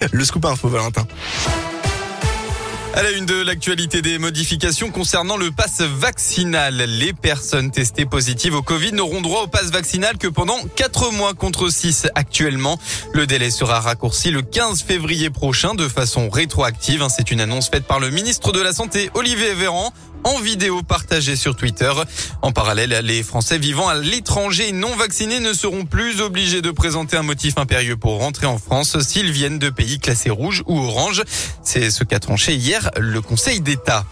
Le scoop info, Valentin. À la une de l'actualité des modifications concernant le pass vaccinal. Les personnes testées positives au Covid n'auront droit au pass vaccinal que pendant 4 mois contre 6 actuellement. Le délai sera raccourci le 15 février prochain de façon rétroactive. C'est une annonce faite par le ministre de la Santé, Olivier Véran en vidéo partagée sur Twitter. En parallèle, les Français vivant à l'étranger non vaccinés ne seront plus obligés de présenter un motif impérieux pour rentrer en France s'ils viennent de pays classés rouge ou orange. C'est ce qu'a tranché hier le Conseil d'État.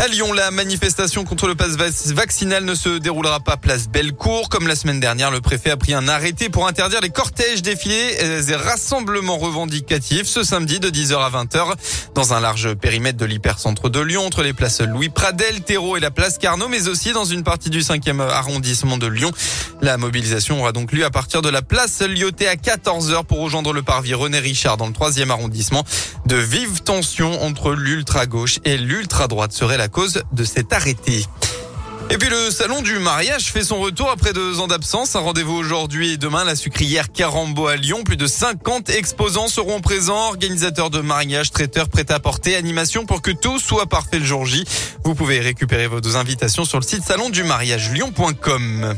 À Lyon, la manifestation contre le pass vaccinal ne se déroulera pas place Bellecour. Comme la semaine dernière, le préfet a pris un arrêté pour interdire les cortèges, défilés et rassemblements revendicatifs ce samedi de 10h à 20h dans un large périmètre de l'hypercentre de Lyon entre les places Louis Pradel, Terreau et la place Carnot, mais aussi dans une partie du 5e arrondissement de Lyon. La mobilisation aura donc lieu à partir de la place Lyoté à 14h pour rejoindre le parvis René Richard dans le 3e arrondissement. De vives tensions entre l'ultra-gauche et l'ultra-droite seraient la cause de cet arrêté. Et puis le salon du mariage fait son retour après deux ans d'absence. Un rendez-vous aujourd'hui et demain. La sucrière Carambo à Lyon. Plus de 50 exposants seront présents. Organisateurs de mariage, traiteurs, prêt-à-porter, animation pour que tout soit parfait le jour J. Vous pouvez récupérer vos invitations sur le site salon du mariage lyon.com.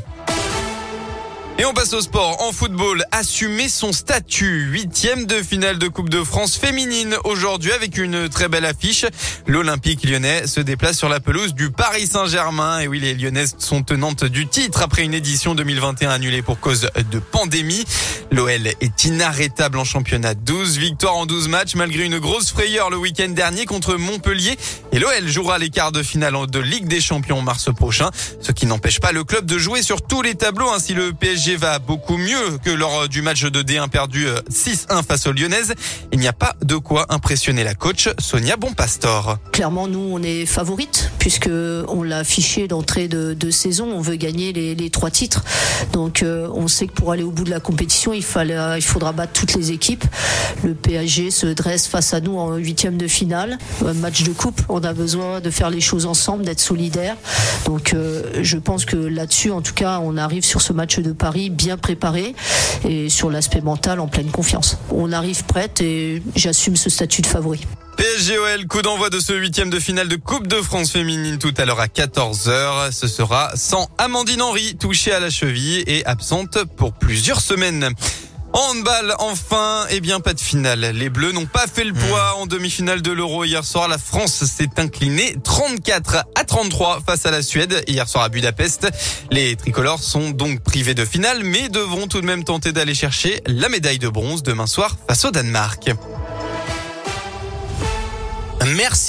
Et on passe au sport. En football, assumer son statut. Huitième de finale de Coupe de France féminine aujourd'hui avec une très belle affiche. L'Olympique lyonnais se déplace sur la pelouse du Paris Saint-Germain. Et oui, les lyonnaises sont tenantes du titre après une édition 2021 annulée pour cause de pandémie. L'OL est inarrêtable en championnat. 12 victoires en 12 matchs malgré une grosse frayeur le week-end dernier contre Montpellier. Et l'OL jouera les quarts de finale de Ligue des Champions en mars prochain. Ce qui n'empêche pas le club de jouer sur tous les tableaux. Ainsi, le PSG va beaucoup mieux que lors du match de D1 perdu 6-1 euh, face aux Lyonnaises. Il n'y a pas de quoi impressionner la coach Sonia Bonpastor. Clairement, nous, on est favorite puisque on l'a affiché d'entrée de, saison. On veut gagner les, trois titres. Donc, euh, on sait que pour aller au bout de la compétition, il, faudra battre toutes les équipes. Le PSG se dresse face à nous en huitième de finale. Un match de coupe. On a besoin de faire les choses ensemble, d'être solidaires. Donc, euh, je pense que là-dessus, en tout cas, on arrive sur ce match de Paris bien préparé et sur l'aspect mental en pleine confiance. On arrive prête et j'assume ce statut de favori. PSGOL, coup d'envoi de ce huitième de finale de Coupe de France féminine tout à l'heure à 14h. Ce sera sans Amandine Henry, touchée à la cheville et absente pour plusieurs semaines. Handball, enfin, eh bien pas de finale. Les Bleus n'ont pas fait le poids en demi-finale de l'Euro hier soir. La France s'est inclinée 34 à 33 face à la Suède hier soir à Budapest. Les tricolores sont donc privés de finale, mais devront tout de même tenter d'aller chercher la médaille de bronze demain soir face au Danemark. Merci.